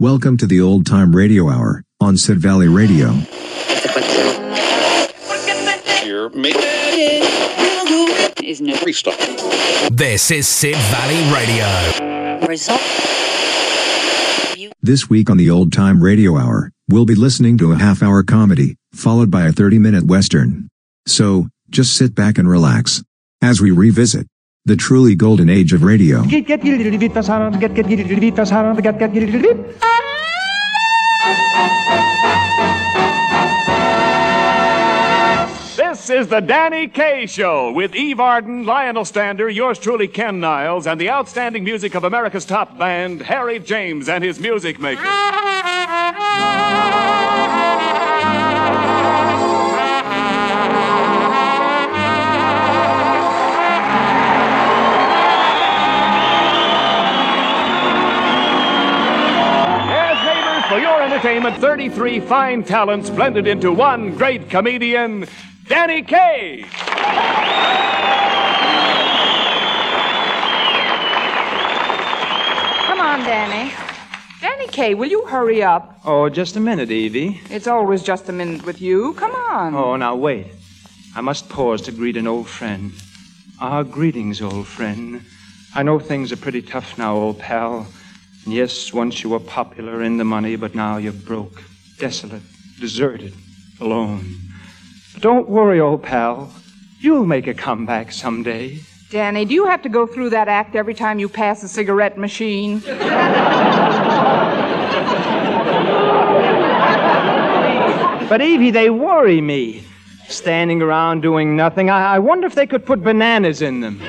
Welcome to the Old Time Radio Hour on Sid Valley Radio. Here, make is no restart. This is Sid Valley Radio. This week on the Old Time Radio Hour, we'll be listening to a half hour comedy, followed by a 30 minute Western. So, just sit back and relax as we revisit the truly golden age of radio. This is the Danny Kaye Show with Eve Arden, Lionel Stander, yours truly Ken Niles, and the outstanding music of America's top band, Harry James and his music maker. Entertainment, 33 fine talents blended into one great comedian, Danny Kaye. Come on, Danny. Danny Kaye, will you hurry up? Oh, just a minute, Evie. It's always just a minute with you. Come on. Oh, now wait. I must pause to greet an old friend. Ah, greetings, old friend. I know things are pretty tough now, old pal. Yes, once you were popular in the money, but now you're broke, desolate, deserted, alone. But don't worry, old pal. You'll make a comeback someday. Danny, do you have to go through that act every time you pass a cigarette machine? But Evie, they worry me. Standing around doing nothing. I, I wonder if they could put bananas in them.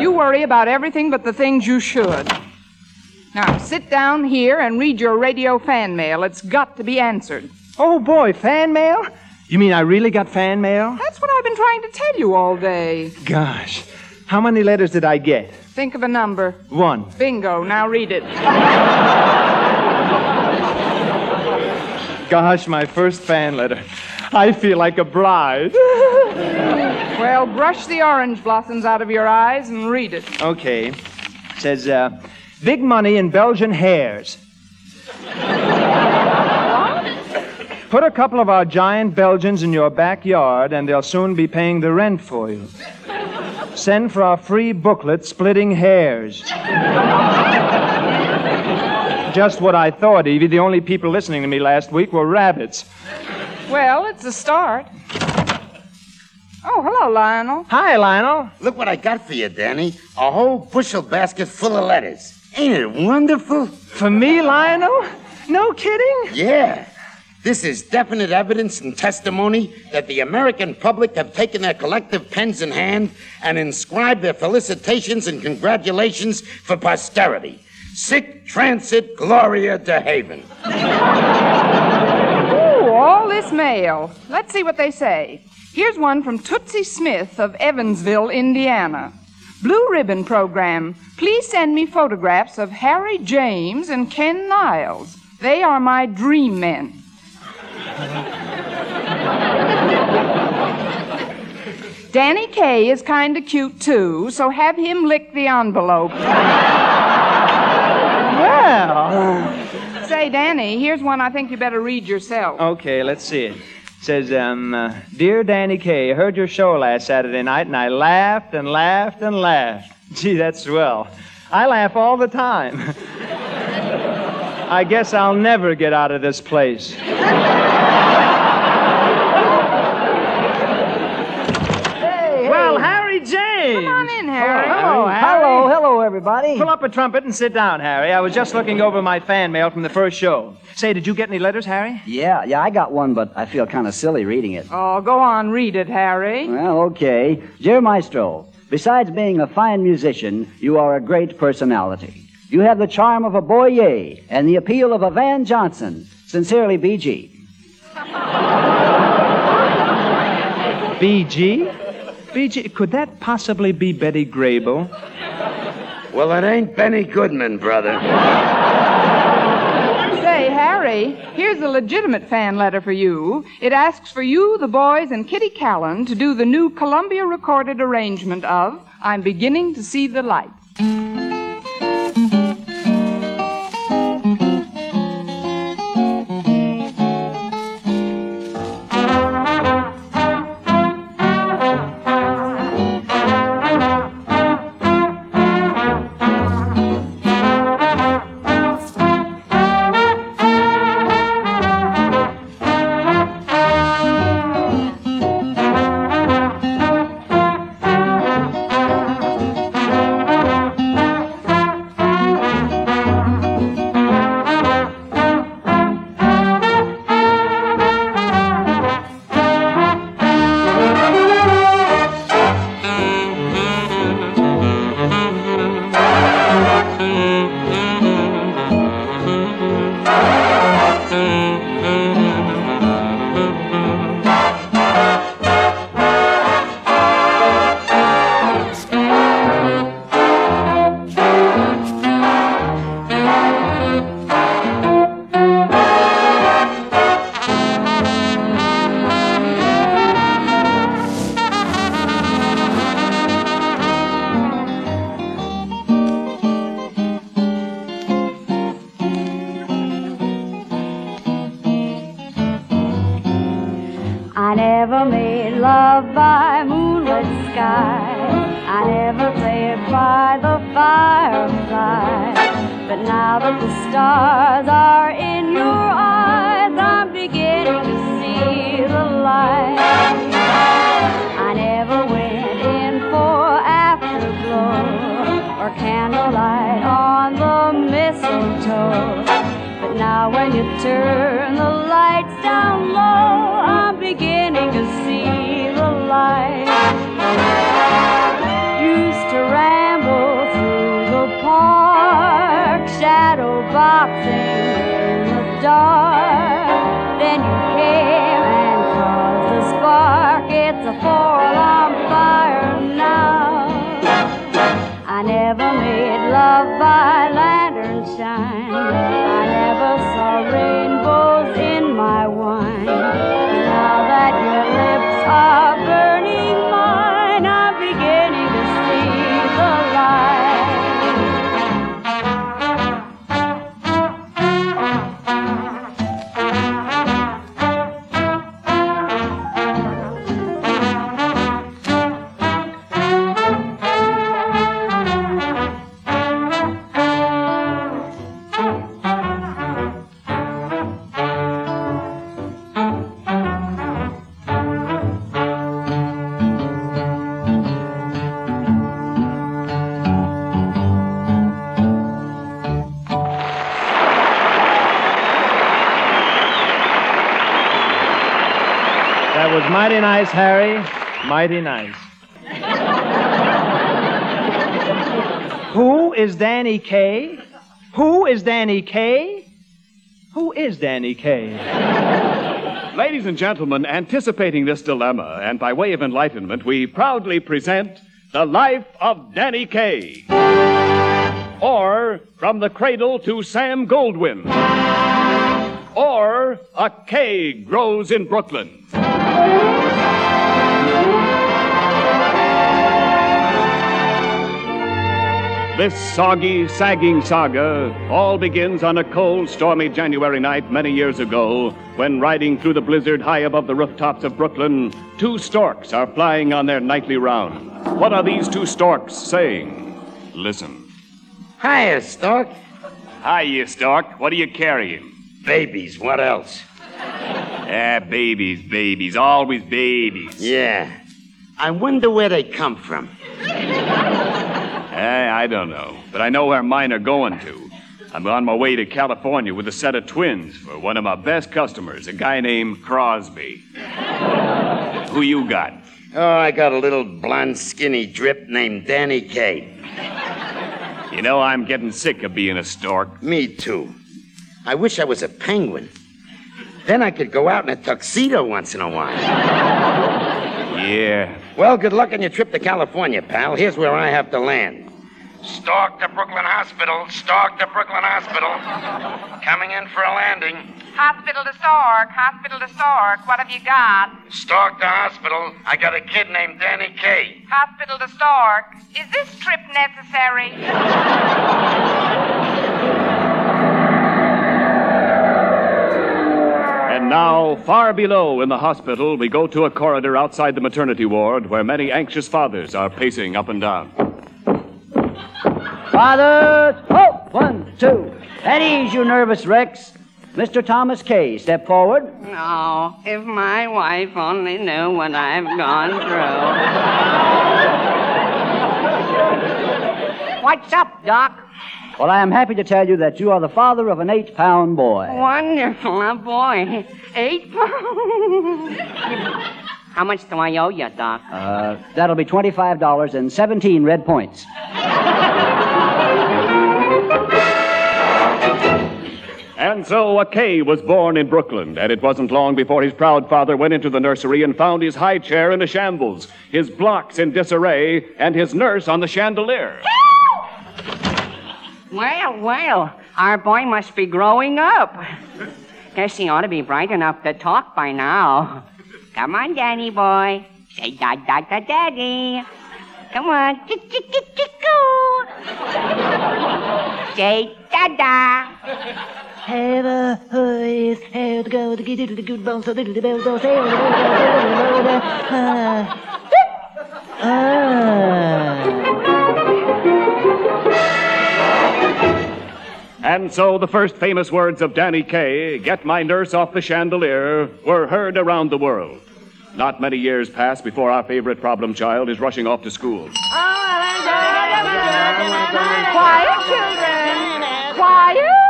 You worry about everything but the things you should. Now, sit down here and read your radio fan mail. It's got to be answered. Oh boy, fan mail? You mean I really got fan mail? That's what I've been trying to tell you all day. Gosh, how many letters did I get? Think of a number. One. Bingo. Now read it. Gosh, my first fan letter. I feel like a bride. Well, brush the orange blossoms out of your eyes and read it. okay. It says, uh, big money in Belgian hares. Put a couple of our giant Belgians in your backyard, and they'll soon be paying the rent for you. Send for our free booklet, Splitting Hairs. Just what I thought, Evie. The only people listening to me last week were rabbits. Well, it's a start. Oh, hello, Lionel. Hi, Lionel. Look what I got for you, Danny. A whole bushel basket full of letters. Ain't it wonderful? For me, Lionel? No kidding? Yeah. This is definite evidence and testimony that the American public have taken their collective pens in hand and inscribed their felicitations and congratulations for posterity. Sic transit gloria DeHaven. Ooh, all this mail. Let's see what they say. Here's one from Tootsie Smith of Evansville, Indiana. Blue Ribbon Program. Please send me photographs of Harry James and Ken Niles. They are my dream men. Danny Kaye is kind of cute too, so have him lick the envelope. Well. Say, Danny, here's one I think you better read yourself. Okay, let's see it. It says, um, uh, Dear Danny Kaye, I heard your show last Saturday night and I laughed and laughed and laughed. Gee, that's swell. I laugh all the time. I guess I'll never get out of this place. well, Harry James. Come on in, Harry. Hello, Harry. Everybody. Pull up a trumpet and sit down, Harry. I was just looking over my fan mail from the first show. Say, did you get any letters, Harry? Yeah, yeah, I got one, but I feel kind of silly reading it. Oh, go on, read it, Harry. Well, okay. Dear Maestro, besides being a fine musician, you are a great personality. You have the charm of a Boyer and the appeal of a Van Johnson. Sincerely, BG. BG? BG, could that possibly be Betty Grable? Well, it ain't Benny Goodman, brother. Say, Harry, here's a legitimate fan letter for you. It asks for you, the boys, and Kitty Kallen to do the new Columbia recorded arrangement of I'm Beginning to See the Light. Love Mighty nice. Who is Danny Kaye? Who is Danny Kaye? Who is Danny Kaye? Ladies and gentlemen, anticipating this dilemma and by way of enlightenment, we proudly present The Life of Danny Kaye. Or From the Cradle to Sam Goldwyn. Or A K Grows in Brooklyn. This soggy, sagging saga all begins on a cold, stormy January night many years ago when, riding through the blizzard high above the rooftops of Brooklyn, two storks are flying on their nightly round. What are these two storks saying? Listen. Hiya, Stork. Hi, you stork. What are you carrying? Babies, what else? Ah, babies, babies, always babies. Yeah. I wonder where they come from. Eh, I don't know, but I know where mine are going to. I'm on my way to California with a set of twins for one of my best customers, a guy named Crosby. Who you got? Oh, I got a little blonde, skinny drip named Danny Kaye. You know, I'm getting sick of being a stork. Me too. I wish I was a penguin. Then I could go out in a tuxedo once in a while. Yeah. Well, good luck on your trip to California, pal. Here's where I have to land. Stork to Brooklyn Hospital. Stork to Brooklyn Hospital. Coming in for a landing. Hospital to Sark, hospital to Sark. What have you got? Stork to hospital. I got a kid named Danny Kaye. Hospital to Sark. Is this trip necessary? And now, far below in the hospital, we go to a corridor outside the maternity ward where many anxious fathers are pacing up and down. Fathers, ho! One, two. At ease, you nervous wrecks. Mr. Thomas Kaye, step forward. Oh, if my wife only knew what I've gone through. What's up, Doc? Well, I am happy to tell you that you are the father of an eight pound boy. Wonderful, a boy. Eight pounds. How much do I owe you, Doc? Uh, that'll be $25 and 17 red points. And so a K was born in Brooklyn, and it wasn't long before his proud father went into the nursery and found his high chair in a shambles, his blocks in disarray, and his nurse on the chandelier. Well, well, our boy must be growing up. Guess he ought to be bright enough to talk by now. Come on, Danny boy. Say da da da daddy. Come on. Chick, chick, chick, chick. Say da da. Have a the go, the good, the good bones, the bells, And so the first famous words of Danny Kaye, Get My Nurse Off the Chandelier, were heard around the world. Not many years pass before our favorite problem child is rushing off to school. Quiet, children. Quiet.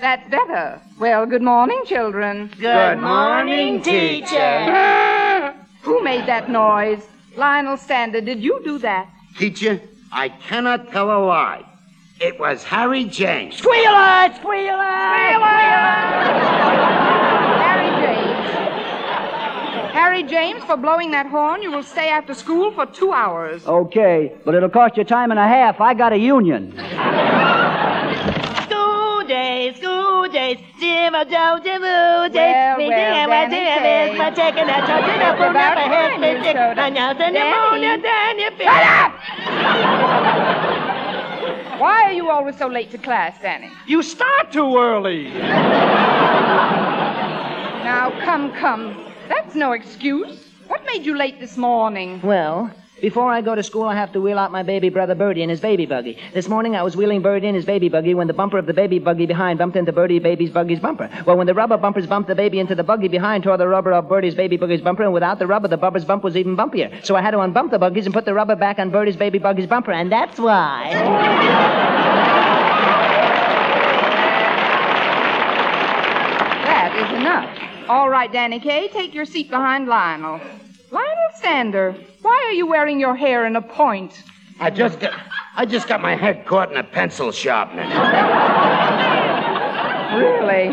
That's better. Well, good morning, children. Good morning, teacher. Who made that noise? Lionel Stander, did you do that? Teacher, I cannot tell a lie. It was Harry James. Squealer! Squealer, squealer, Harry James. Harry James, for blowing that horn, you will stay after school for two hours. Okay, but it'll cost you time and a half. I got a union. School days, school days, Jim a Joe, Jim Boo days. Well, Me doing my Danny Jim is my taking that shot in the It's phone about up ahead, time you Mister. showed up. And now send the Danny. moon and then you feel. Shut up! Why are you always so late to class, Danny? You start too early. Now, come, come. That's no excuse. What made you late this morning? Well, before I go to school, I have to wheel out my baby brother Birdie in his baby buggy. This morning, I was wheeling Birdie in his baby buggy when the bumper of the baby buggy behind bumped into Birdie baby's buggy's bumper. Well, when the rubber bumpers bumped the baby into the buggy behind, tore the rubber off Birdie's baby buggy's bumper, and without the rubber, the bumper's bump was even bumpier. So I had to unbump the buggies and put the rubber back on Birdie's baby buggy's bumper, and that's why. That is enough. All right, Danny Kaye, take your seat behind Lionel. Lionel Stander, why are you wearing your hair in a point? I just got, I just got my head caught in a pencil sharpener. Really?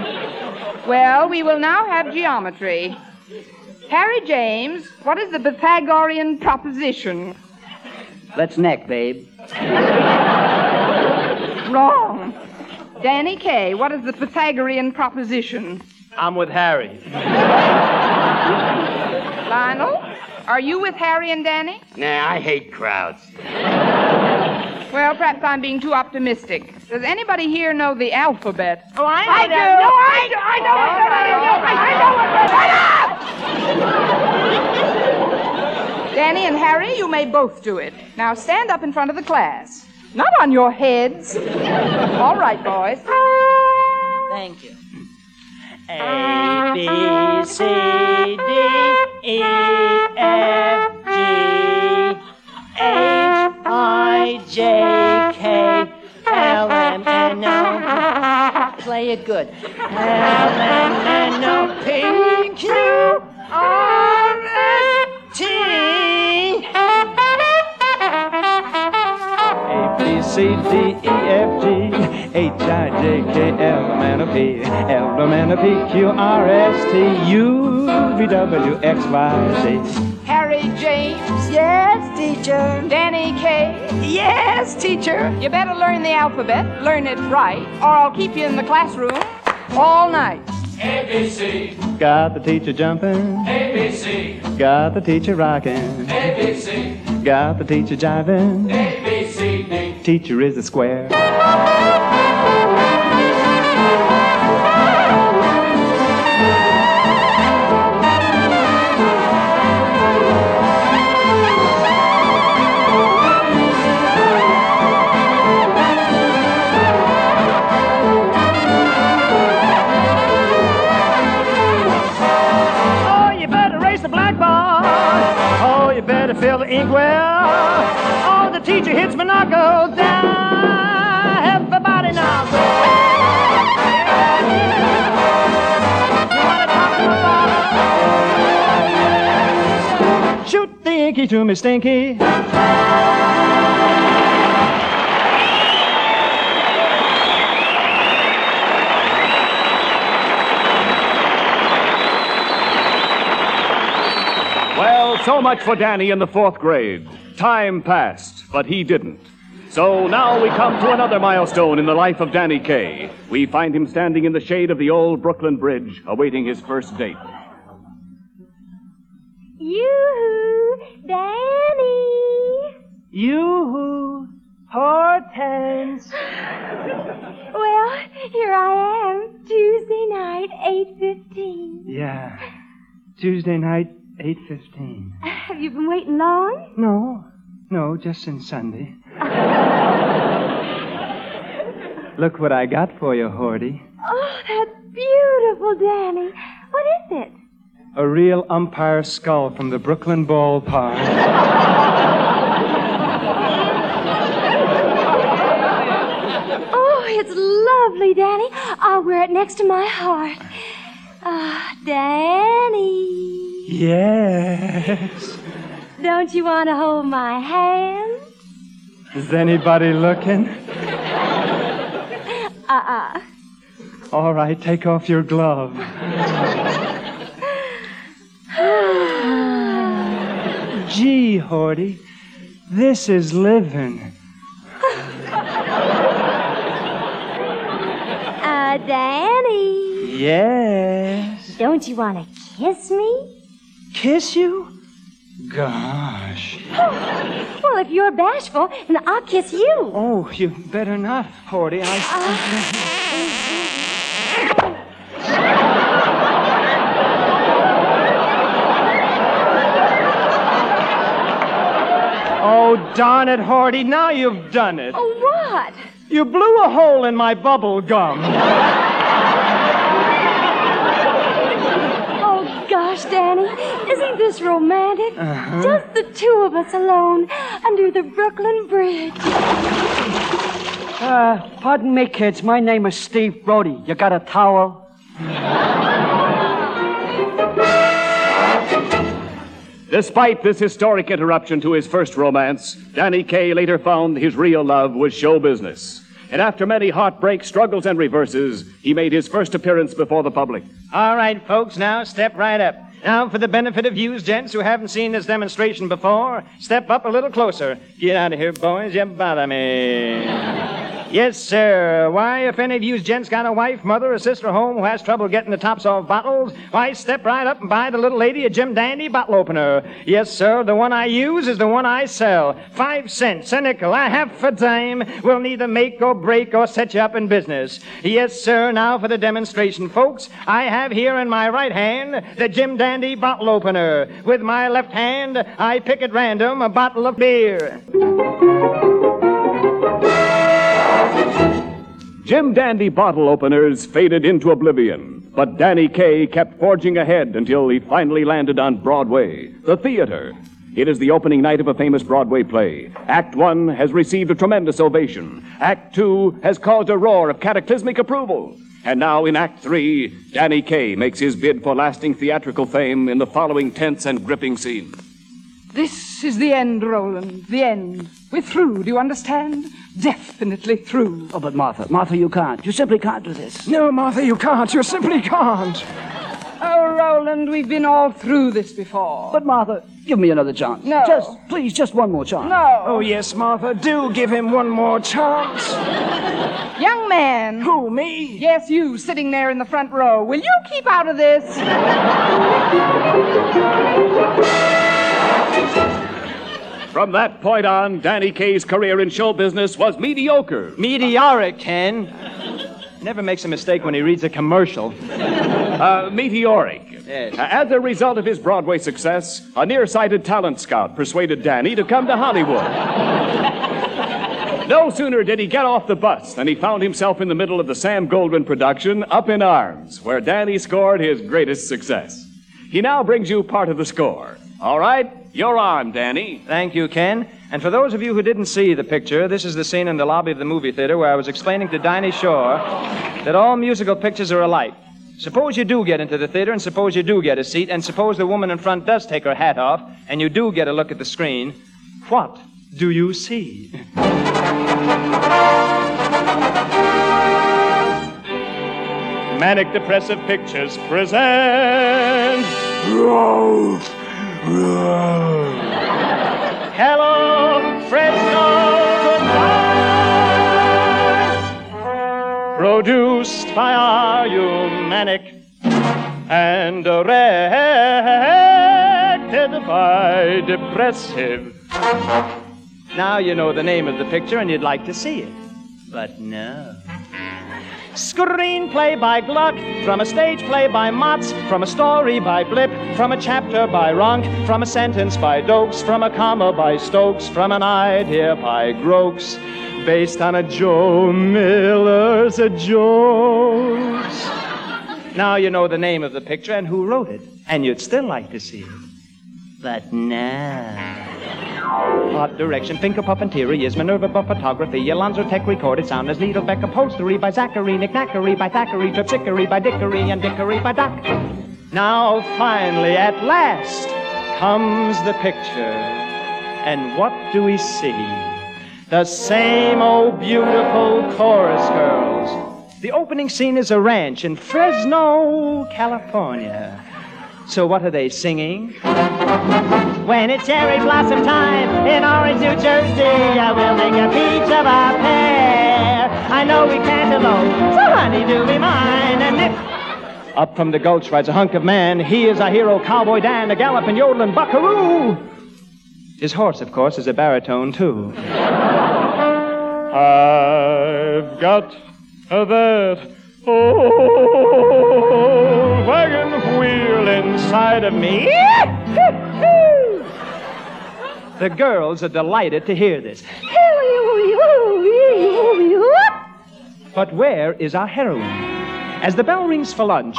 Well, we will now have geometry. Harry James, what is the Pythagorean proposition? Let's neck, babe. Wrong. Danny Kaye, what is the Pythagorean proposition? I'm with Harry. Lionel, are you with Harry and Danny? Nah, I hate crowds. Well, perhaps I'm being too optimistic. Does anybody here know the alphabet? Oh, I know I that. do. No, I do. I know it. I know it. Danny and Harry, you may both do it. Now stand up in front of the class. Not on your heads. All right, boys. Thank you. A, B, C, D, E, F, G, H, I, J, K, L, M, N, O. Play it good. L, M, N, O, P, Q, R, S, T. A, B, C, D, E, F, G, H, I, J, K, L, M, N, O, P, L, M, N, O, P, Q, R, S, T, U, V, W, X, Y, Z. Harry James. Yes, teacher. Danny Kaye. Yes, teacher. You better learn the alphabet, learn it right, or I'll keep you in the classroom all night. ABC, Got the teacher jumping. ABC, Got the teacher rocking. ABC, Got the teacher jiving. ABCD. Teacher is a square. Fill. Oh, the teacher hits my knuckles down. Everybody now. Shoot the inky to me, stinky. Well, so much for Danny in the fourth grade. Time passed, but he didn't. So now we come to another milestone in the life of Danny Kaye. We find him standing in the shade of the old Brooklyn Bridge, awaiting his first date. Yoo-hoo, Danny. Yoo-hoo, Hortense. Well, here I am, Tuesday night, 8.15. Yeah. Tuesday night, 8.15. Have you been waiting long? No. No, just since Sunday. Look what I got for you, Horty. Oh, that's beautiful, Danny. What is it? A real umpire skull from the Brooklyn ballpark. Oh, it's lovely, Danny. I'll wear it next to my heart. Ah, Danny. Yes. Don't you want to hold my hand? Is anybody looking? Uh-uh. All right, take off your glove. Gee, Horty, this is living. Uh, Danny. Yes. Don't you want to kiss me? Kiss you? Gosh. Well, if you're bashful, then I'll kiss you. Oh, you better not, Horty. I. Uh. Oh, darn it, Horty. Now you've done it. Oh, what? You blew a hole in my bubble gum. Oh, gosh, Danny. Isn't this romantic? Uh-huh. Just the two of us alone under the Brooklyn Bridge. Uh, pardon me, kids. My name is Steve Brodie. You got a towel? Despite this historic interruption to his first romance, Danny Kaye later found his real love was show business. And after many heartbreaks, struggles, and reverses, he made his first appearance before the public. All right, folks, now step right up. Now, for the benefit of you gents who haven't seen this demonstration before, step up a little closer. Get out of here, boys. You bother me. Yes, sir. Why, if any of you gents got a wife, mother, or sister home who has trouble getting the tops off bottles, why, step right up and buy the little lady a Jim Dandy bottle opener. Yes, sir. The one I use is the one I sell. Five cents, a nickel, a half a dime will neither make or break or set you up in business. Yes, sir. Now for the demonstration, folks. I have here in my right hand the Jim Dandy bottle opener. With my left hand, I pick at random a bottle of beer. Jim Dandy bottle openers faded into oblivion, but Danny Kaye kept forging ahead until he finally landed on Broadway, the theater. It is the opening night of a famous Broadway play. Act one has received a tremendous ovation. Act two has caused a roar of cataclysmic approval. And now in Act three, Danny Kaye makes his bid for lasting theatrical fame in the following tense and gripping scene. This is the end, Roland. The end. We're through. Do you understand? Definitely through. Oh, but Martha, Martha, you can't. You simply can't do this. No, Martha, you can't. You simply can't. Oh, Roland, we've been all through this before. But Martha, give me another chance. No. Just, please, just one more chance. No. Oh, yes, Martha, do give him one more chance. Young man. Who, me? Yes, you, sitting there in the front row. Will you keep out of this? From that point on, Danny Kaye's career in show business was mediocre. Meteoric, Ken. Never makes a mistake when he reads a commercial. Uh, meteoric. Yes. Uh, As a result of his Broadway success, a nearsighted talent scout persuaded Danny to come to Hollywood. no sooner did he get off the bus than he found himself in the middle of the Sam Goldwyn production, Up in Arms, where Danny scored his greatest success. He now brings you part of the score. All right, you're on, Danny. Thank you, Ken. And for those of you who didn't see the picture, this is the scene in the lobby of the movie theater where I was explaining to Dinah Shore that all musical pictures are alike. Suppose you do get into the theater, and suppose you do get a seat, and suppose the woman in front does take her hat off, and you do get a look at the screen. What do you see? Manic Depressive Pictures present. Hello, Fresno, goodbye. Produced by You Manic and directed by Depressive. Now you know the name of the picture and you'd like to see it. But no. Screenplay by Gluck, from a stage play by Motz, from a story by Blip, from a chapter by Ronk, from a sentence by Dokes, from a comma by Stokes, from an idea by Groks, based on a Joe Miller's a jokes. Now you know the name of the picture and who wrote it, and you'd still like to see it. But now. Art direction, Finker Puppeteery is Minerva Buff Photography, Alonzo Tech recorded sound as Needlebeck Upholstery by Zachary, Nick Knackery by Thackeray, Tripsickery by Dickory, and Dickory by Doc. Now, finally, at last, comes the picture. And what do we see? The same old beautiful chorus girls. The opening scene is a ranch in Fresno, California. So, what are they singing? When it's cherry blossom time in Orange, New Jersey, I will make a peach of our pear. I know we can't elope, so honey, do be mine. And if up from the gulch rides a hunk of man, he is our hero, Cowboy Dan, a galloping yodeling buckaroo. His horse, of course, is a baritone, too. I've got that oh, wagon wheel inside of me. The girls are delighted to hear this. But where is our heroine? As the bell rings for lunch,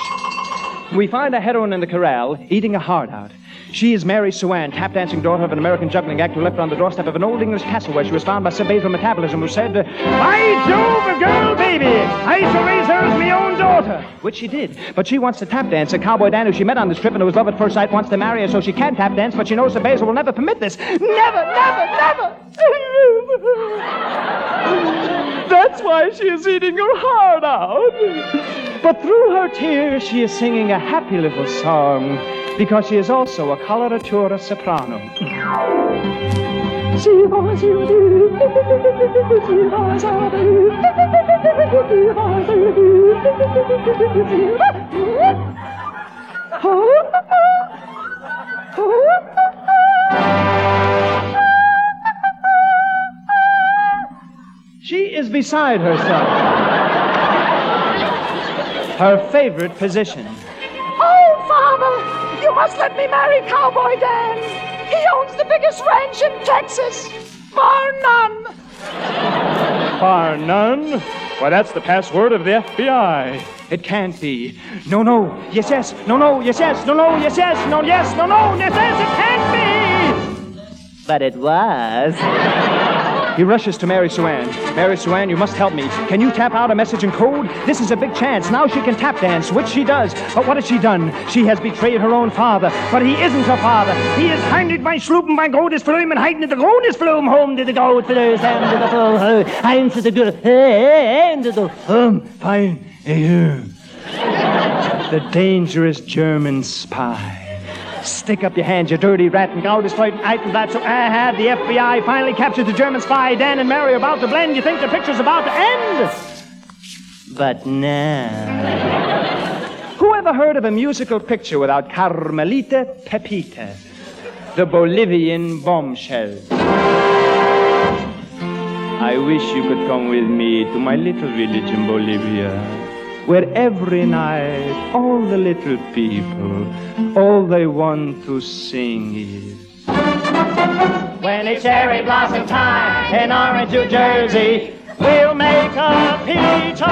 we find our heroine in the corral eating a heart out. She is Mary Suan, tap dancing daughter of an American juggling actor who left on the doorstep of an old English castle where she was found by Sir Basil Metabolism, who said, By Jove, a girl baby! I shall raise her as my own daughter. Which she did. But she wants to tap dance. A cowboy Dan who she met on this trip and who was love at first sight wants to marry her so she can tap dance, but she knows Sir Basil will never permit this. Never, never, never! That's why she is eating her heart out. But through her tears, she is singing a happy little song because she is also a coloratura soprano. She is beside herself. Her favorite position. Father, you must let me marry Cowboy Dan. He owns the biggest ranch in Texas. Bar none. Bar none? Why, that's the password of the FBI. It can't be. No, no, yes, yes, no, no, yes, yes, no, no, yes, yes, no, yes, no, no, yes, yes, it can't be! But it was. He rushes to Mary Sue Suan. Mary Sue Suan, you must help me. Can you tap out a message in code? This is a big chance. Now she can tap dance, which she does. But what has she done? She has betrayed her own father. But he isn't her father. He is heimlich by sloepen by Godes Flume and heiden the Godes Flume home to the for those and the full heim to the good and the um fine The dangerous German spy. Stick up your hands, you dirty rat, and go and that. So I had the FBI finally captured the German spy. Dan and Mary are about to blend. You think the picture's about to end? But now. Who ever heard of a musical picture without Carmelita Pepita, the Bolivian bombshell? I wish you could come with me to my little village in Bolivia where every night all the little people, all they want to sing is. When it's cherry blossom time in Orange, New Jersey, we'll make a peach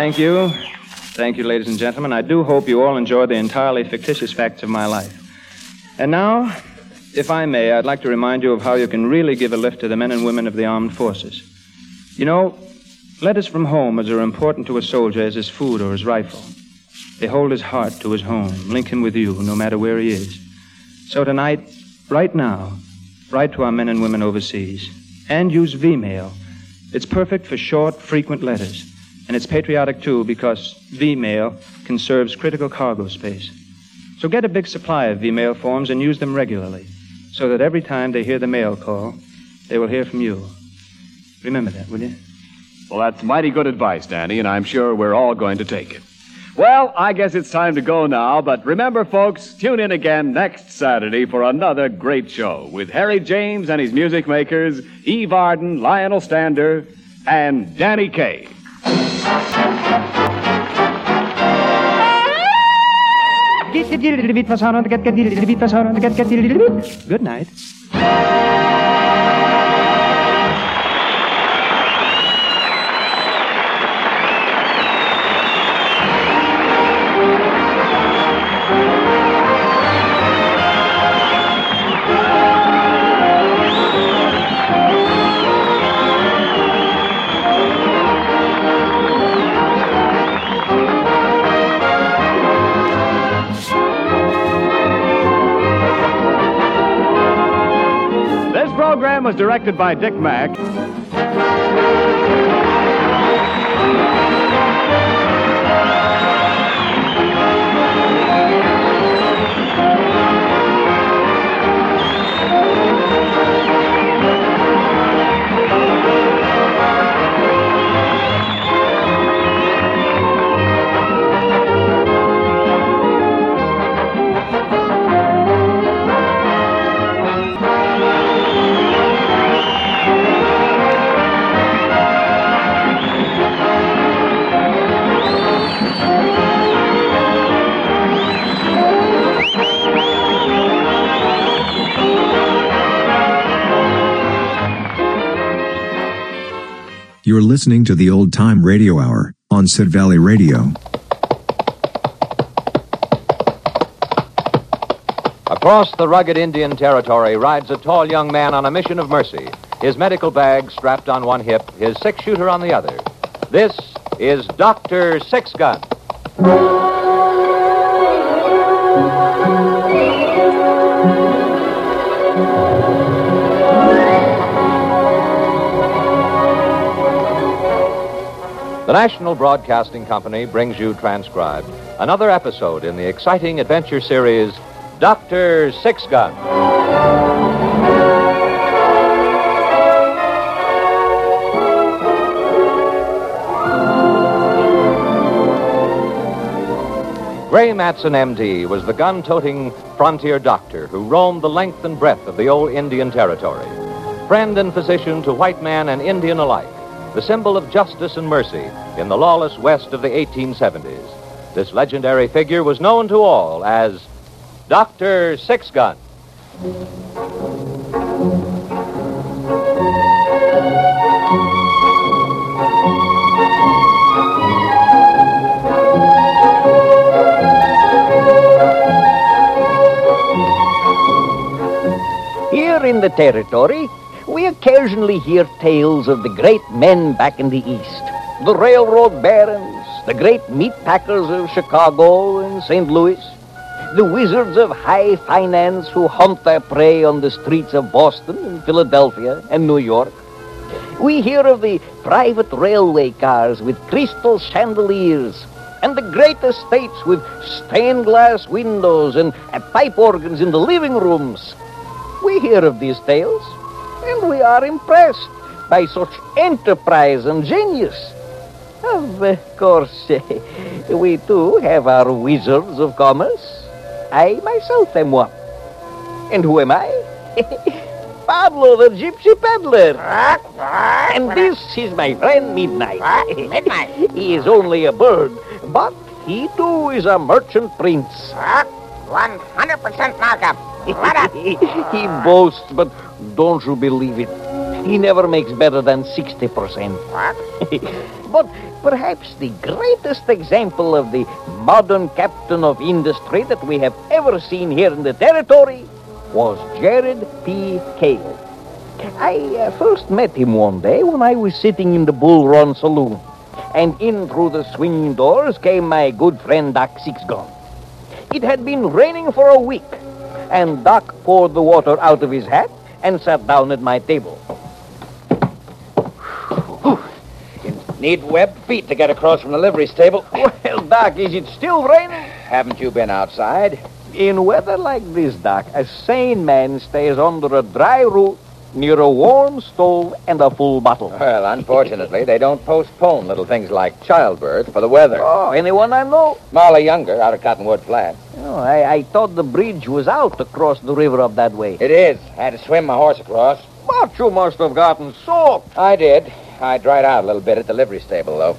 Thank you. Thank you, ladies and gentlemen. I do hope you all enjoyed the entirely fictitious facts of my life. And now, if I may, I'd like to remind you of how you can really give a lift to the men and women of the armed forces. You know, letters from home are as are important to a soldier as his food or his rifle. They hold his heart to his home, link him with you, no matter where he is. So tonight, right now, write to our men and women overseas. And use V-mail. It's perfect for short, frequent letters. And it's patriotic, too, because V-mail conserves critical cargo space. So get a big supply of V-mail forms and use them regularly. So so that every time they hear the mail call, they will hear from you. Remember that, will you? Well, that's mighty good advice, Danny, and I'm sure we're all going to take it. Well, I guess it's time to go now, but remember, folks, tune in again next Saturday for another great show with Harry James and his music makers, Eve Arden, Lionel Stander, and Danny Kaye. Good night. Was directed by Dick Mack. You're listening to the Old Time Radio Hour on Sid Valley Radio. Across the rugged Indian territory rides a tall young man on a mission of mercy, his medical bag strapped on one hip, his six shooter on the other. This is Dr. Six Gun. The National Broadcasting Company brings you transcribed another episode in the exciting adventure series Dr. Six Gun. Gray Matson, MD, was the gun toting frontier doctor who roamed the length and breadth of the old Indian Territory. Friend and physician to white man and Indian alike, the symbol of justice and mercy in the lawless West of the 1870s. This legendary figure was known to all as Dr. Six Gun. Here in the territory, we occasionally hear tales of the great men back in the East. The railroad barons, the great meat packers of Chicago and St. Louis, the wizards of high finance who hunt their prey on the streets of Boston and Philadelphia and New York. We hear of the private railway cars with crystal chandeliers and the great estates with stained glass windows and uh, pipe organs in the living rooms. We hear of these tales, and we are impressed by such enterprise and genius. Of course, we too have our wizards of commerce. I myself am one. And who am I? Pablo the Gypsy Peddler. And this is my friend Midnight. Midnight. he is only a bird, but he too is a merchant prince. 100% markup. he boasts, but don't you believe it? He never makes better than 60%. but perhaps the greatest example of the modern captain of industry that we have ever seen here in the territory was Jared P. Cale. I uh, first met him one day when I was sitting in the Bull Run Saloon. And in through the swinging doors came my good friend Doc Sixgun. It had been raining for a week, and Doc poured the water out of his hat and sat down at my table. You need webbed feet to get across from the livery stable. Well, Doc, is it still raining? Haven't you been outside? In weather like this, Doc, a sane man stays under a dry roof near a warm stove and a full bottle. Well, unfortunately, they don't postpone little things like childbirth for the weather. Oh, anyone I know? Molly Younger out of Cottonwood Flat. Oh, I, I thought the bridge was out across the river up that way. It is. I Had to swim my horse across. But you must have gotten soaked. I did. I dried out a little bit at the livery stable, though.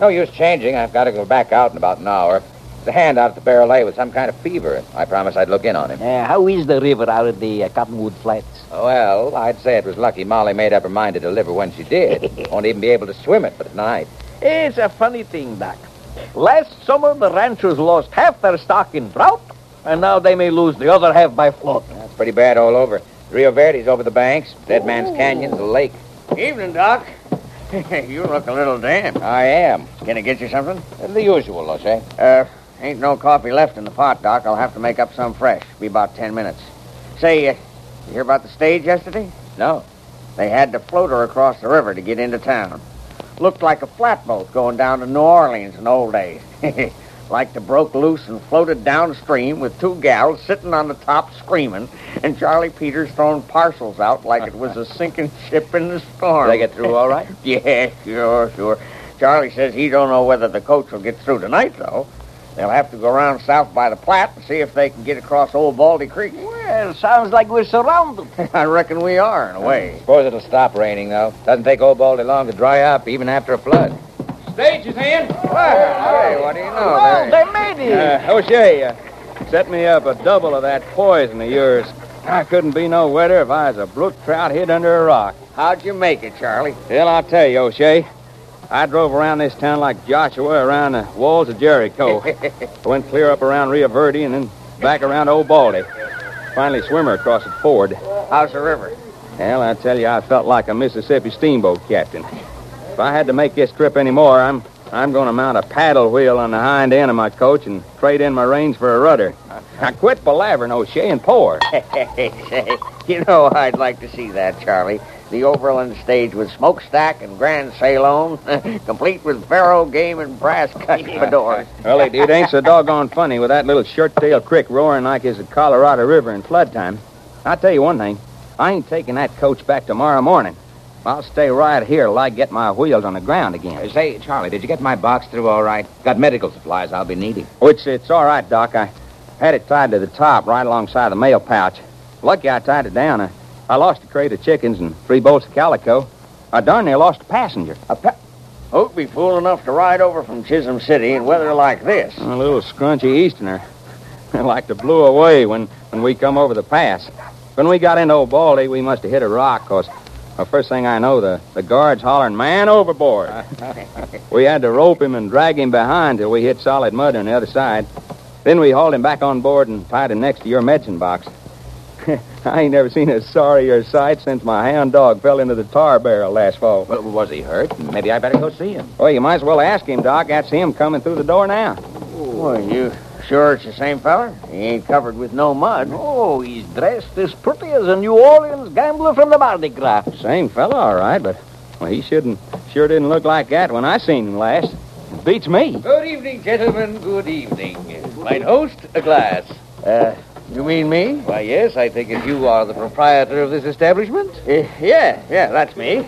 No use changing. I've got to go back out in about an hour. There's a hand out at the Barrel A with some kind of fever. I promised I'd look in on him. Uh, how is the river out at the uh, Cottonwood Flats? Well, I'd say it was lucky Molly made up her mind to deliver when she did. Won't even be able to swim it for tonight. It's a funny thing, Doc. Last summer, the ranchers lost half their stock in drought, and now they may lose the other half by flood. That's pretty bad all over. Rio Verde's over the banks. Dead Man's Canyon's a lake. Evening, Doc. you look a little damp. I am. Can I get you something? The usual, O'Shea. Uh, ain't no coffee left in the pot, Doc. I'll have to make up some fresh. Be about ten minutes. Say, uh, you hear about the stage yesterday? No. They had to float her across the river to get into town. Looked like a flatboat going down to New Orleans in old days. like to broke loose and floated downstream with two gals sitting on the top screaming, and Charlie Peters throwing parcels out like it was a sinking ship in the storm. Did they get through all right? yeah, sure, sure. Charlie says he don't know whether the coach will get through tonight, though. They'll have to go around south by the Platte and see if they can get across Old Baldy Creek. Well, sounds like we're surrounded. I reckon we are, in a way. Suppose it'll stop raining, though. Doesn't take Old Baldy long to dry up, even after a flood. Stage is in. Well, hey, what do you know? Well, there? they made it. Uh, O'Shea, uh, set me up a double of that poison of yours. I couldn't be no wetter if I was a brook trout hid under a rock. How'd you make it, Charlie? Well, I'll tell you, O'Shea. I drove around this town like Joshua around the walls of Jericho. I went clear up around Rio Verde and then back around Old Baldy. Finally, swimmer across at Ford. How's the river? Well, I tell you, I felt like a Mississippi steamboat captain. If I had to make this trip anymore, I'm I'm going to mount a paddle wheel on the hind end of my coach and trade in my reins for a rudder. I quit palavering, O'Shea, and pour. You know, I'd like to see that, Charlie. The Overland stage with smokestack and grand salon, complete with faro game and brass cut fedora. Well, it, it ain't so doggone funny with that little shirt-tail creek roaring like it's the Colorado River in flood time. I'll tell you one thing. I ain't taking that coach back tomorrow morning. I'll stay right here till I get my wheels on the ground again. Say, Charlie, did you get my box through all right? Got medical supplies I'll be needing. Which, it's all right, Doc. I had it tied to the top right alongside the mail pouch. Lucky I tied it down. I, I lost a crate of chickens and three bolts of calico. I darn near lost a passenger. A pa- Who'd be fool enough to ride over from Chisholm City in weather like this? A little scrunchy Easterner. like to blew away when, when we come over the pass. When we got into Old Baldy, we must have hit a rock, 'cause the first thing I know, the, the guards hollering, man overboard. we had to rope him and drag him behind till we hit solid mud on the other side. Then we hauled him back on board and tied him next to your medicine box. I ain't never seen a sorrier sight since my hound dog fell into the tar barrel last fall. Well, was he hurt? Maybe I better go see him. Well, you might as well ask him, Doc. That's him coming through the door now. Well, you sure it's the same feller? He ain't covered with no mud. Oh, he's dressed as pretty as a New Orleans gambler from the Mardi Gras. Same fella, all right, but well, he shouldn't sure didn't look like that when I seen him last. Beats me. Good evening, gentlemen. Good evening. Mine host, a glass. Uh, you mean me? Why, yes, I think if you are the proprietor of this establishment. Uh, yeah, yeah, that's me.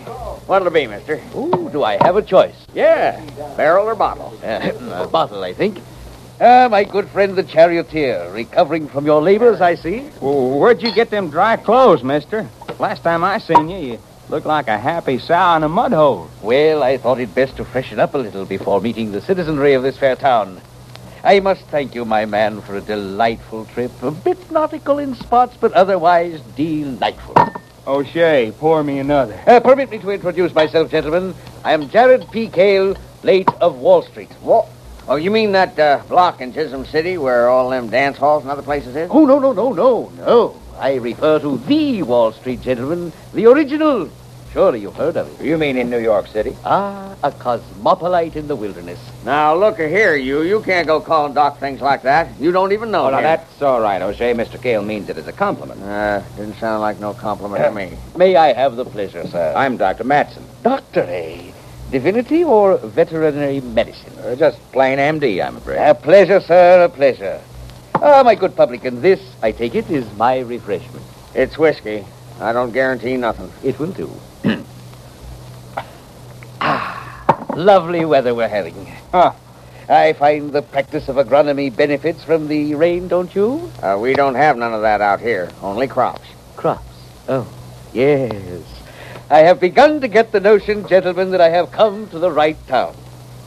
What'll it be, mister? Ooh, do I have a choice? Yeah, barrel or bottle? Uh, a bottle, I think. Ah, my good friend the charioteer, recovering from your labors, I see. Well, where'd you get them dry clothes, mister? Last time I seen you, you looked like a happy sow in a mud hole. Well, I thought it best to freshen up a little before meeting the citizenry of this fair town. I must thank you, my man, for a delightful trip. A bit nautical in spots, but otherwise delightful. O'Shea, pour me another. Uh, permit me to introduce myself, gentlemen. I am Jared P. Cale, late of Wall Street. What? Oh, you mean that uh, block in Chisholm City where all them dance halls and other places is? Oh, no, no, no, no, no. I refer to the Wall Street, gentlemen. The original. Surely you've heard of it. You mean in New York City? Ah, a cosmopolite in the wilderness. Now, look here, you. You can't go calling Doc things like that. You don't even know Oh, now him. that's all right, O'Shea. Mr. Cale means it as a compliment. Uh, didn't sound like no compliment to me. May I have the pleasure, sir? I'm Dr. Matson. Doctor, eh? Divinity or veterinary medicine? Uh, just plain MD, I'm afraid. A pleasure, sir, a pleasure. Ah, my good publican, this, I take it, is my refreshment. It's whiskey. I don't guarantee nothing. It will do. Ah, lovely weather we're having. Ah, I find the practice of agronomy benefits from the rain, don't you? Uh, we don't have none of that out here. Only crops. Crops? Oh, yes. I have begun to get the notion, gentlemen, that I have come to the right town.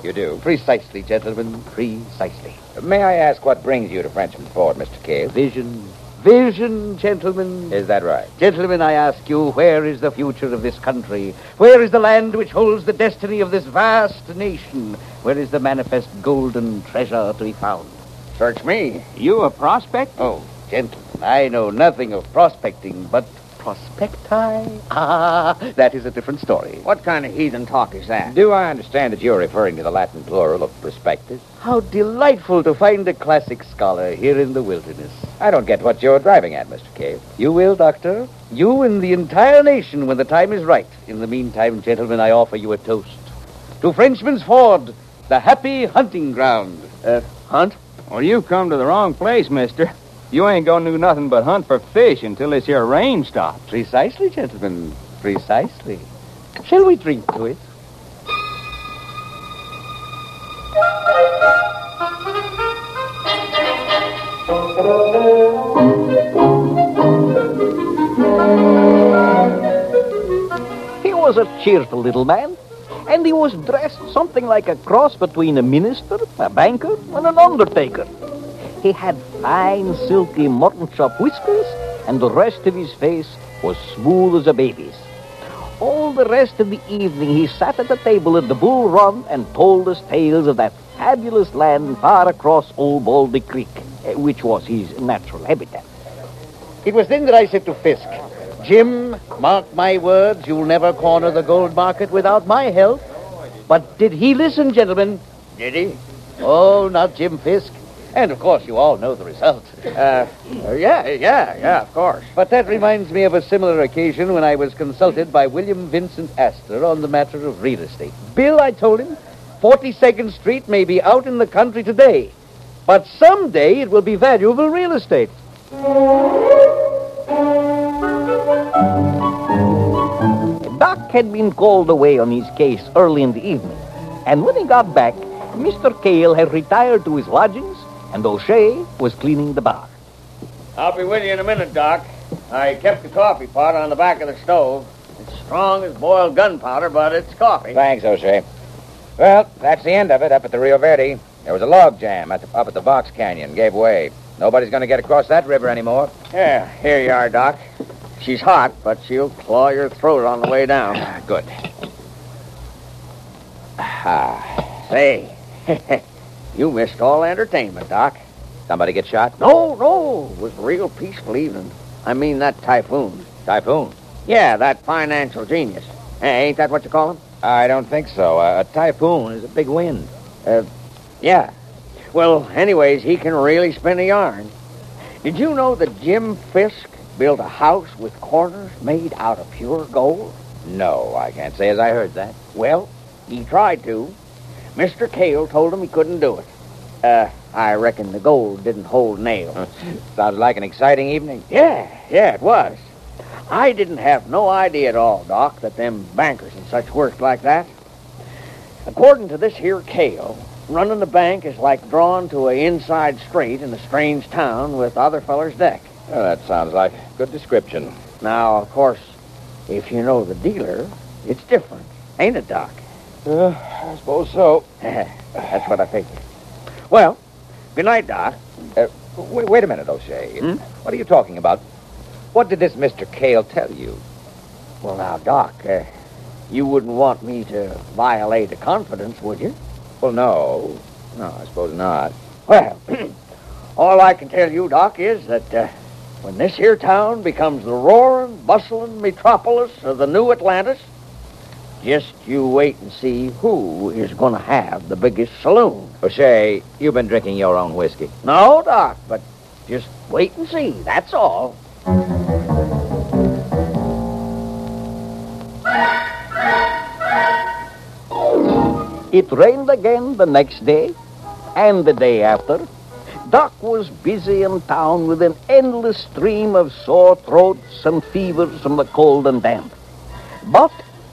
You do? Precisely, gentlemen, precisely. May I ask what brings you to Frenchman's Ford, Mr. Cale? Vision. Vision, gentlemen. Is that right? Gentlemen, I ask you, where is the future of this country? Where is the land which holds the destiny of this vast nation? Where is the manifest golden treasure to be found? Search me. You a prospect? Oh, gentlemen, I know nothing of prospecting, but prospecti? Ah, that is a different story. What kind of heathen talk is that? Do I understand that you're referring to the Latin plural of prospectus? How delightful to find a classic scholar here in the wilderness. I don't get what you're driving at, Mr. Cale. You will, Doctor. You and the entire nation when the time is right. In the meantime, gentlemen, I offer you a toast. To Frenchman's Ford, the happy hunting ground. Uh, hunt? Well, you've come to the wrong place, mister. You ain't gonna do nothing but hunt for fish until this here rain stops. Precisely, gentlemen. Precisely. Shall we drink to it? He was a cheerful little man, and he was dressed something like a cross between a minister, a banker, and an undertaker. He had fine, silky mutton chop whiskers, and the rest of his face was smooth as a baby's. All the rest of the evening he sat at the table at the Bull Run and told us tales of that fabulous land far across Old Baldy Creek, eh, which was his natural habitat. It was then that I said to Fisk, Jim, mark my words, you'll never corner the gold market without my help. But did he listen, gentlemen? Did he? Oh, not Jim Fisk. And of course, you all know the result. Uh, yeah, yeah, yeah, of course. But that reminds me of a similar occasion when I was consulted by William Vincent Astor on the matter of real estate. Bill, I told him, 42nd Street may be out in the country today, but someday it will be valuable real estate. Doc had been called away on his case early in the evening, and when he got back, Mr. Cale had retired to his lodgings, and O'Shea was cleaning the bar. I'll be with you in a minute, Doc. I kept the coffee pot on the back of the stove. It's strong as boiled gunpowder, but it's coffee. Thanks, O'Shea. Well, that's the end of it up at the Rio Verde. There was a log jam at the, up at the Box Canyon. Gave way. Nobody's going to get across that river anymore. Yeah, here you are, Doc. She's hot, but she'll claw your throat on the way down. Good. Ah. Say, you missed all entertainment, Doc. Somebody get shot? No, no. It was a real peaceful evening. I mean that typhoon. Typhoon? Yeah, that financial genius. Hey, ain't that what you call him? I don't think so. A typhoon is a big wind. Uh, yeah. Well, anyways, he can really spin a yarn. Did you know that Jim Fisk built a house with corners made out of pure gold? No, I can't say as I heard that. Well, he tried to. Mr. Cale told him he couldn't do it. Uh, I reckon the gold didn't hold nail. Sounds like an exciting evening. Yeah, yeah, it was. I didn't have no idea at all, Doc, that them bankers and such worked like that. According to this here Cale, running the bank is like drawn to a inside straight in a strange town with other fellers' deck. Well, that sounds like a good description. Now, of course, if you know the dealer, it's different, ain't it, Doc? Uh, I suppose so. That's what I figured. Well, good night, Doc. Uh, wait, wait a minute, O'Shea. Hmm? What are you talking about? What did this Mr. Cale tell you? Well, now, Doc, uh, you wouldn't want me to violate a confidence, would you? Well, no. No, I suppose not. Well, all I can tell you, Doc, is that uh, when this here town becomes the roaring, bustling metropolis of the new Atlantis, just you wait and see who is going to have the biggest saloon. O'Shea, you've been drinking your own whiskey. No, Doc, but just wait and see. That's all. It rained again the next day, and the day after. Doc was busy in town with an endless stream of sore throats and fevers from the cold and damp. But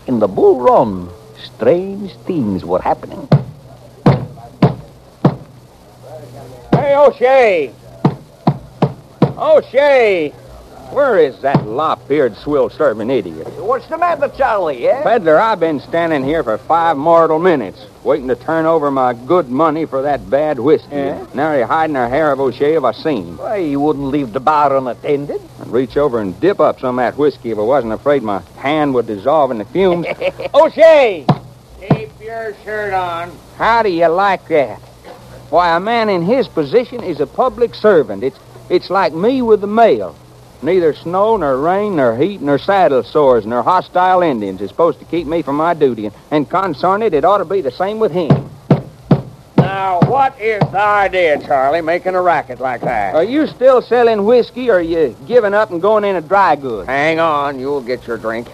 in the Bull Run, strange things were happening. Hey, O'Shea! O'Shea! Where is that lop-eared, swill-serving idiot? What's the matter, Charlie, eh? Peddler, I've been standing here for five mortal minutes, waiting to turn over my good money for that bad whiskey. Eh? Nary hiding her hair of O'Shea if I seen. Why, you wouldn't leave the bar unattended. Reach over and dip up some of that whiskey if I wasn't afraid my hand would dissolve in the fumes. O'Shea! Keep your shirt on. How do you like that? Why, a man in his position is a public servant. It's, it's like me with the mail. Neither snow, nor rain, nor heat, nor saddle sores, nor hostile Indians is supposed to keep me from my duty. And, and concern it, it ought to be the same with him. Now, what is the idea, Charlie, making a racket like that? Are you still selling whiskey, or are you giving up and going into dry goods? Hang on, you'll get your drink.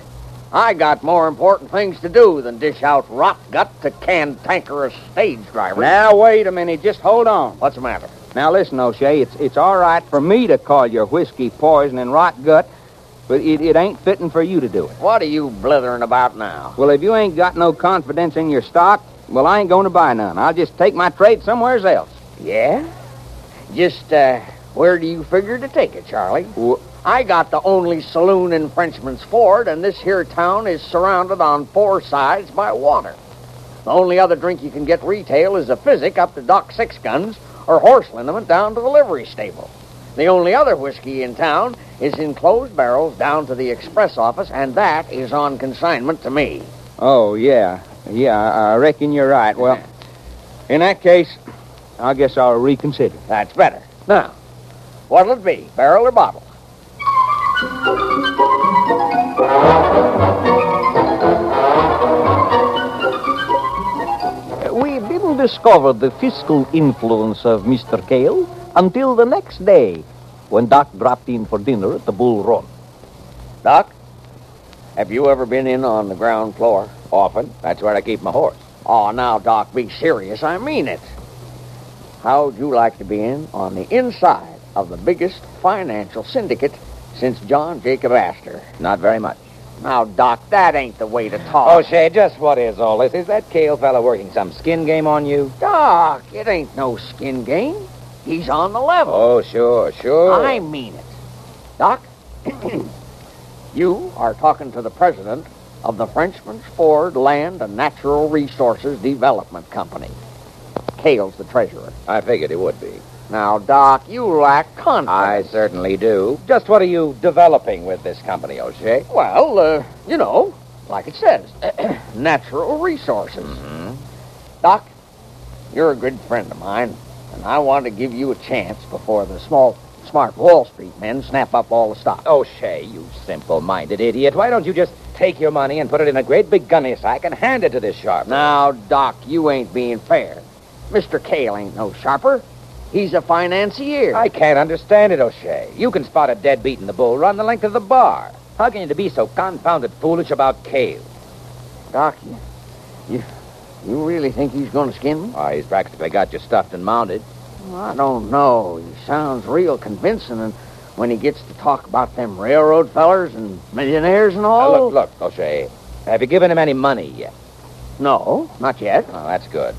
I got more important things to do than dish out rot gut to cantankerous stage drivers. Now, wait a minute. Just hold on. What's the matter? Now, listen, O'Shea, it's, it's all right for me to call your whiskey poison and rot gut, but it, it ain't fitting for you to do it. What are you blithering about now? Well, if you ain't got no confidence in your stock, well, I ain't going to buy none. I'll just take my trade somewheres else. Yeah? Just, uh, where do you figure to take it, Charlie? I got the only saloon in Frenchman's Ford, and this here town is surrounded on four sides by water. The only other drink you can get retail is a physic up to Doc Six Guns or horse liniment down to the livery stable. The only other whiskey in town is in closed barrels down to the express office, and that is on consignment to me. Oh, yeah. Yeah, I reckon you're right. Well, in that case, I guess I'll reconsider. That's better. Now, what'll it be, barrel or bottle? We didn't discover the fiscal influence of Mr. Cale until the next day when Doc dropped in for dinner at the Bull Run. Doc, have you ever been in on the ground floor? Often. That's where I keep my horse. Oh, now, Doc, be serious. I mean it. How'd you like to be in on the inside of the biggest financial syndicate since John Jacob Astor? Not very much. Now, Doc, that ain't the way to talk. Oh, O'Shea, just what is all this? Is that Cale fella working some skin game on you? Doc, it ain't no skin game. He's on the level. Oh, sure, sure. I mean it. Doc, you are talking to the president of the Frenchman's Ford Land and Natural Resources Development Company. Cale's the treasurer. I figured he would be. Now, Doc, you lack confidence. I certainly do. Just what are you developing with this company, O'Shea? Well, uh, you know, like it says, natural resources. Mm-hmm. Doc, you're a good friend of mine, and I want to give you a chance before the small, smart Wall Street men snap up all the stock. Oh, O'Shea, you simple-minded idiot. Why don't you just take your money and put it in a great big gunny sack and hand it to this sharper? Now, Doc, you ain't being fair. Mr. Cale ain't no sharper. He's a financier. I can't understand it, O'Shea. You can spot a deadbeat in the bull run the length of the bar. How can you be so confounded foolish about Cale? Doc, you, you, you really think he's going to skin me? Why, he's practically got you stuffed and mounted. Well, I don't know. He sounds real convincing, and when he gets to talk about them railroad fellers and millionaires and Now, all. look, look, O'Shea. Have you given him any money yet? No, not yet. Oh, that's good.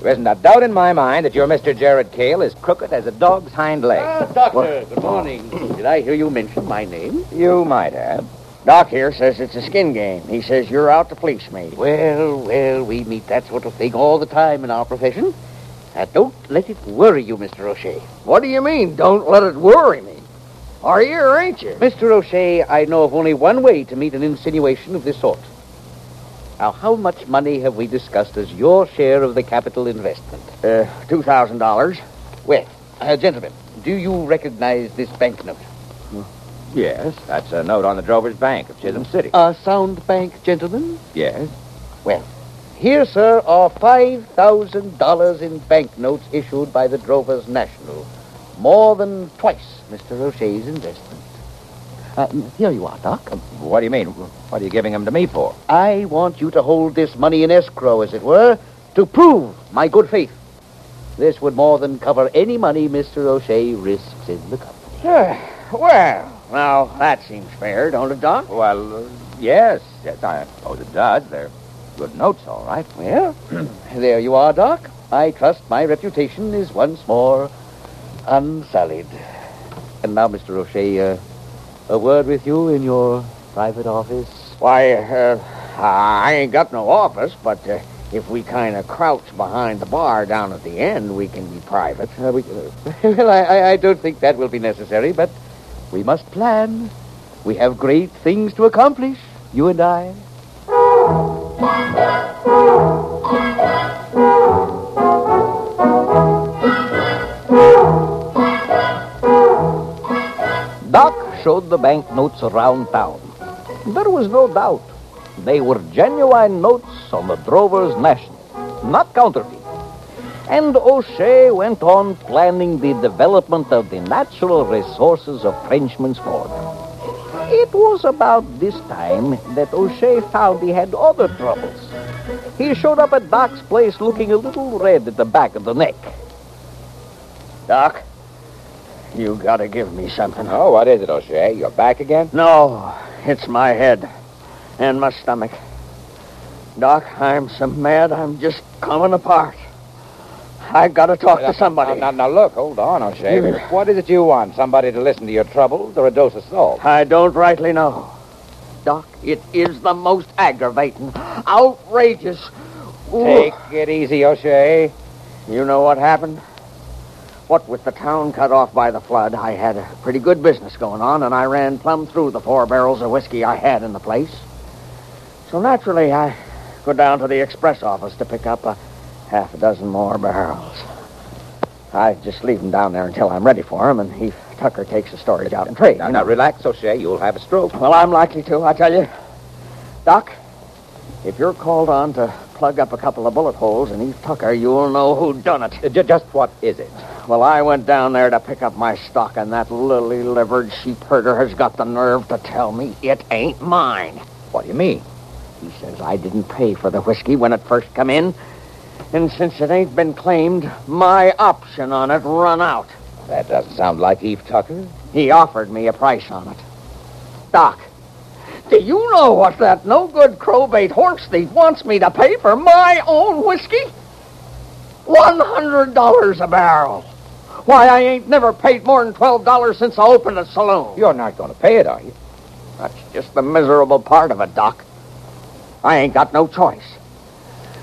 There isn't a doubt in my mind that your Mr. Jared Cale is crooked as a dog's hind leg. Ah, doctor, good morning. Did I hear you mention my name? You might have. Doc here says it's a skin game. He says you're out to fleece me. Well, well, we meet that sort of thing all the time in our profession. Now, don't let it worry you, Mr. O'Shea. What do you mean, don't let it worry me? Are you or ain't you? Mr. O'Shea, I know of only one way to meet an insinuation of this sort. Now, how much money have we discussed as your share of the capital investment? Uh, $2,000. Well, uh, gentlemen, do you recognize this banknote? Yes, that's a note on the Drover's Bank of Chisholm City. A sound bank, gentlemen? yes. Well, here, sir, are $5,000 in banknotes issued by the Drovers National. More than twice Mr. O'Shea's investment. Uh, here you are, Doc. What do you mean? What are you giving them to me for? I want you to hold this money in escrow, as it were, to prove my good faith. This would more than cover any money Mr. O'Shea risks in the company. well, now that seems fair, don't it, Doc? Well, uh, yes. Yes, I suppose it does. They're good notes, all right. Well, there you are, Doc. I trust my reputation is once more unsullied. And now, Mr. O'Shea, uh, a word with you in your private office. Why, uh, I ain't got no office, but uh, if we kind of crouch behind the bar down at the end, we can be private. Uh, we, well, I, I- I don't think that will be necessary, but we must plan. We have great things to accomplish, you and I. showed the banknotes around town. There was no doubt. They were genuine notes on the Drovers National, not counterfeit. And O'Shea went on planning the development of the natural resources of Frenchman's Ford. It was about this time that O'Shea found he had other troubles. He showed up at Doc's place looking a little red at the back of the neck. Doc, you gotta give me something. Oh, what is it, O'Shea? You're back again? No, it's my head and my stomach. Doc, I'm so mad I'm just coming apart. I gotta talk to somebody. Now, now, now, look, hold on, O'Shea. what is it you want? Somebody to listen to your troubles or a dose of salt? I don't rightly know. Doc, it is the most aggravating, outrageous. Take it easy, O'Shea. You know what happened? What with the town cut off by the flood, I had a pretty good business going on, and I ran plumb through the four barrels of whiskey I had in the place. So naturally, I go down to the express office to pick up a half a dozen more barrels. I just leave them down there until I'm ready for them, and Heath Tucker takes the storage out and trade. Now, now, relax, O'Shea. You'll have a stroke. Well, I'm likely to, I tell you. Doc, if you're called on to plug up a couple of bullet holes in Eve Tucker, you'll know who done it. Uh, just what is it? Well, I went down there to pick up my stock, and that lily-livered sheep herder has got the nerve to tell me it ain't mine. What do you mean? He says I didn't pay for the whiskey when it first come in, and since it ain't been claimed, my option on it run out. That doesn't sound like Eve Tucker. He offered me a price on it. Doc, do you know what that no-good crowbait horse thief wants me to pay for my own whiskey? One hundred dollars a barrel. Why, I ain't never paid more than twelve dollars since I opened a saloon. You're not going to pay it, are you? That's just the miserable part of it, Doc. I ain't got no choice.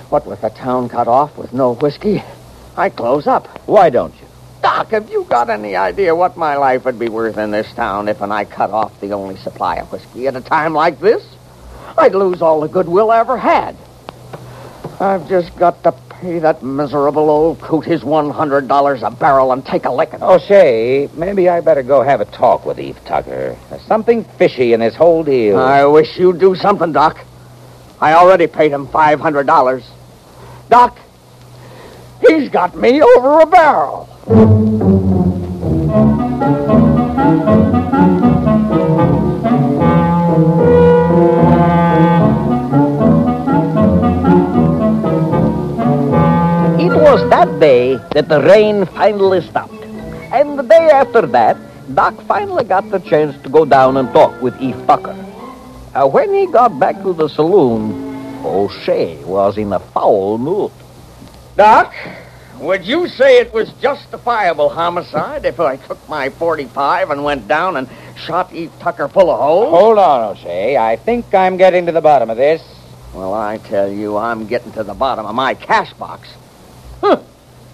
What with the town cut off with no whiskey, I close up. Why don't you? Doc, have you got any idea what my life would be worth in this town if and I cut off the only supply of whiskey at a time like this? I'd lose all the goodwill I ever had. I've just got to pay that miserable old coot his $100 a barrel and take a licking. O'Shea, oh, maybe I better go have a talk with Eve Tucker. There's something fishy in this whole deal. I wish you'd do something, Doc. I already paid him $500. Doc, he's got me over a barrel. Was that day that the rain finally stopped. And the day after that, Doc finally got the chance to go down and talk with Eve Tucker. Uh, when he got back to the saloon, O'Shea was in a foul mood. Doc, would you say it was justifiable homicide if I took my 45 and went down and shot Eve Tucker full of holes? Hold on, O'Shea. I think I'm getting to the bottom of this. Well, I tell you, I'm getting to the bottom of my cash box. Huh.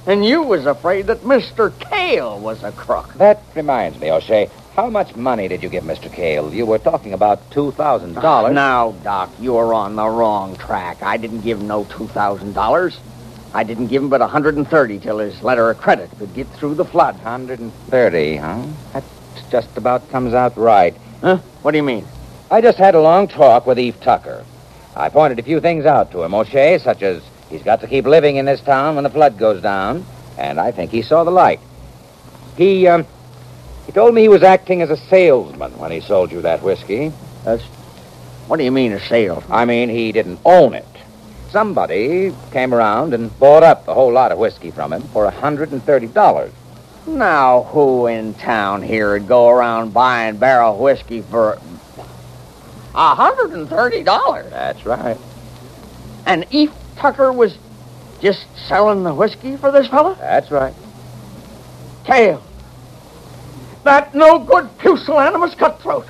And you was afraid that Mr. Cale was a crook. That reminds me, O'Shea. How much money did you give Mr. Cale? You were talking about $2,000. Ah, now, Doc, you're on the wrong track. I didn't give him no $2,000. I didn't give him but 130 till his letter of credit could get through the flood. 130, huh? That just about comes out right. Huh? What do you mean? I just had a long talk with Eve Tucker. I pointed a few things out to him, O'Shea, such as he's got to keep living in this town when the flood goes down, and I think he saw the light. He, um, he told me he was acting as a salesman when he sold you that whiskey. That's. What do you mean, a sale? I mean, he didn't own it. Somebody came around and bought up a whole lot of whiskey from him for a $130. Now, who in town here would go around buying barrel whiskey for a hundred and thirty dollars? That's right. And Eve Tucker was just selling the whiskey for this fella? That's right. Cale. That no good pusillanimous cutthroat.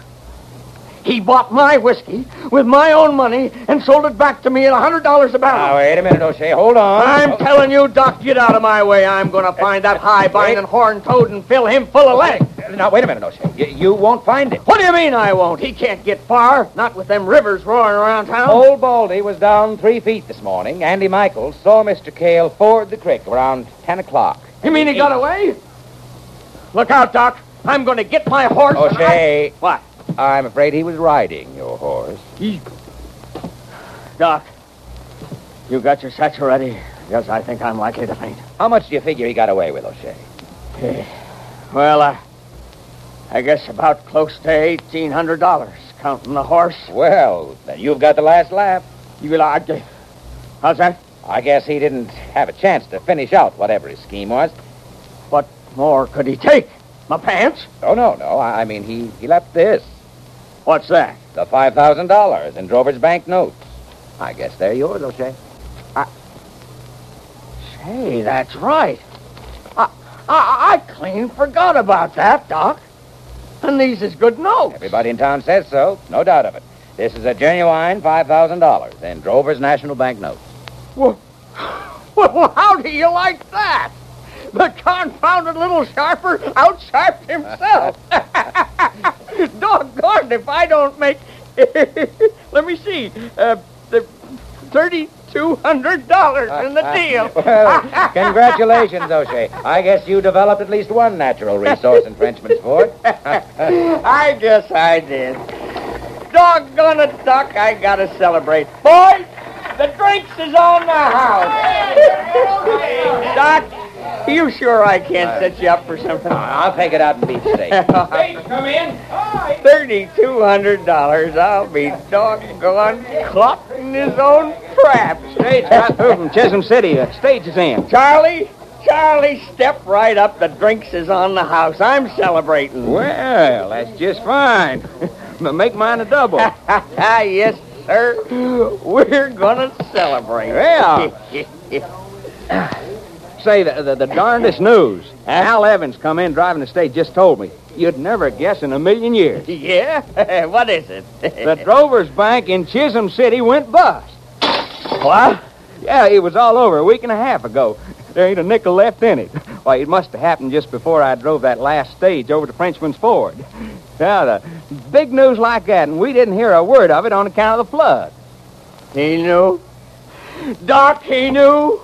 He bought my whiskey with my own money and sold it back to me at a hundred dollars a barrel. Now, wait a minute, O'Shea. Hold on. I'm oh. telling you, Doc, get out of my way. I'm going to find that high binding horn toad and fill him full of lead. Now, wait a minute, O'Shea. You, you won't find it. What do you mean I won't? He can't get far. Not with them rivers roaring around town. Old Baldy was down three feet this morning. Andy Michaels saw Mr. Cale ford the creek around 10 o'clock. You mean he got away? Look out, Doc. I'm going to get my horse. O'Shea. I- What? I'm afraid he was riding your horse. He... Doc, you got your satchel ready? Because I think I'm likely to faint. How much do you figure he got away with, O'Shea? Well, uh, I guess about close to eighteen hundred dollars, counting the horse. Well, then you've got the last laugh. You like? How's that? I guess he didn't have a chance to finish out whatever his scheme was. What more could he take? My pants? Oh, no, no. I I mean, he, he left this. What's that? The $5,000 in Drover's bank notes. I guess they're yours, O'Shea. say, that's right. I, I, I clean forgot about that, Doc. And these is good notes. Everybody in town says so. No doubt of it. This is a genuine $5,000 in Drover's National Bank notes. Well, well, how do you like that? The confounded little sharper outsharped himself. Doggone if I don't make. Let me see. Uh, the thirty-two hundred dollars in the uh, uh, deal. Well, congratulations, O'Shea. I guess you developed at least one natural resource in Frenchman's Ford. I guess I did. Doggone it, Doc, I gotta celebrate. Boys, the drinks is on the house. Doc, you sure I can't set you up for something? Uh, I'll take it out and beef steak. come in. Thirty-two hundred dollars. I'll be doggone caught in his own trap. Stage got through from Chisholm City. Uh, stage is in. Charlie, Charlie, step right up. The drinks is on the house. I'm celebrating. Well, that's just fine. Make mine a double. yes, sir. We're gonna celebrate. Well. Say, the, the, the darndest news. Al Evans come in driving the stage, just told me. You'd never guess in a million years. yeah? what is it? The Drovers Bank in Chisholm City went bust. What? Yeah, it was all over a week and a half ago. There ain't a nickel left in it. Why, it must have happened just before I drove that last stage over to Frenchman's Ford. Now, the big news like that, and we didn't hear a word of it on account of the flood. He knew. Doc, he knew.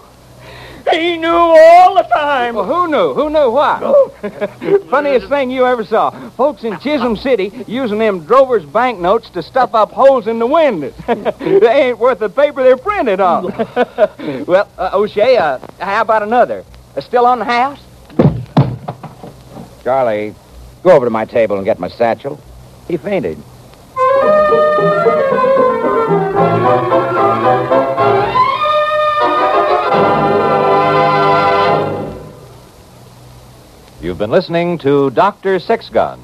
He knew all the time. Well, who knew? Who knew what? Funniest thing you ever saw. Folks in Chisholm City using them Drover's banknotes to stuff up holes in the windows. they ain't worth the paper they're printed on. well, uh, O'Shea, uh, how about another? Uh, still on the house? Charlie, go over to my table and get my satchel. He fainted. You've been listening to Dr. Six Gun.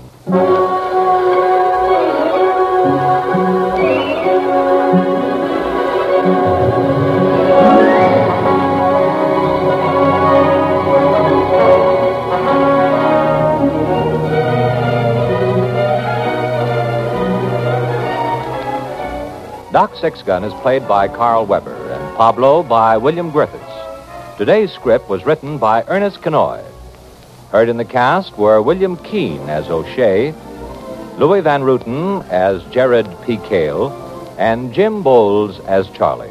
Doc Six Gun is played by Karl Weber and Pablo by William Griffis. Today's script was written by Ernest Kinoy. Heard in the cast were William Keene as O'Shea, Louis Van Rooten as Jared P. Cale, and Jim Boles as Charlie.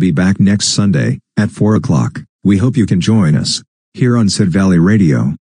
Be back next Sunday, at 4 o'clock. We hope you can join us, here on Sid Valley Radio.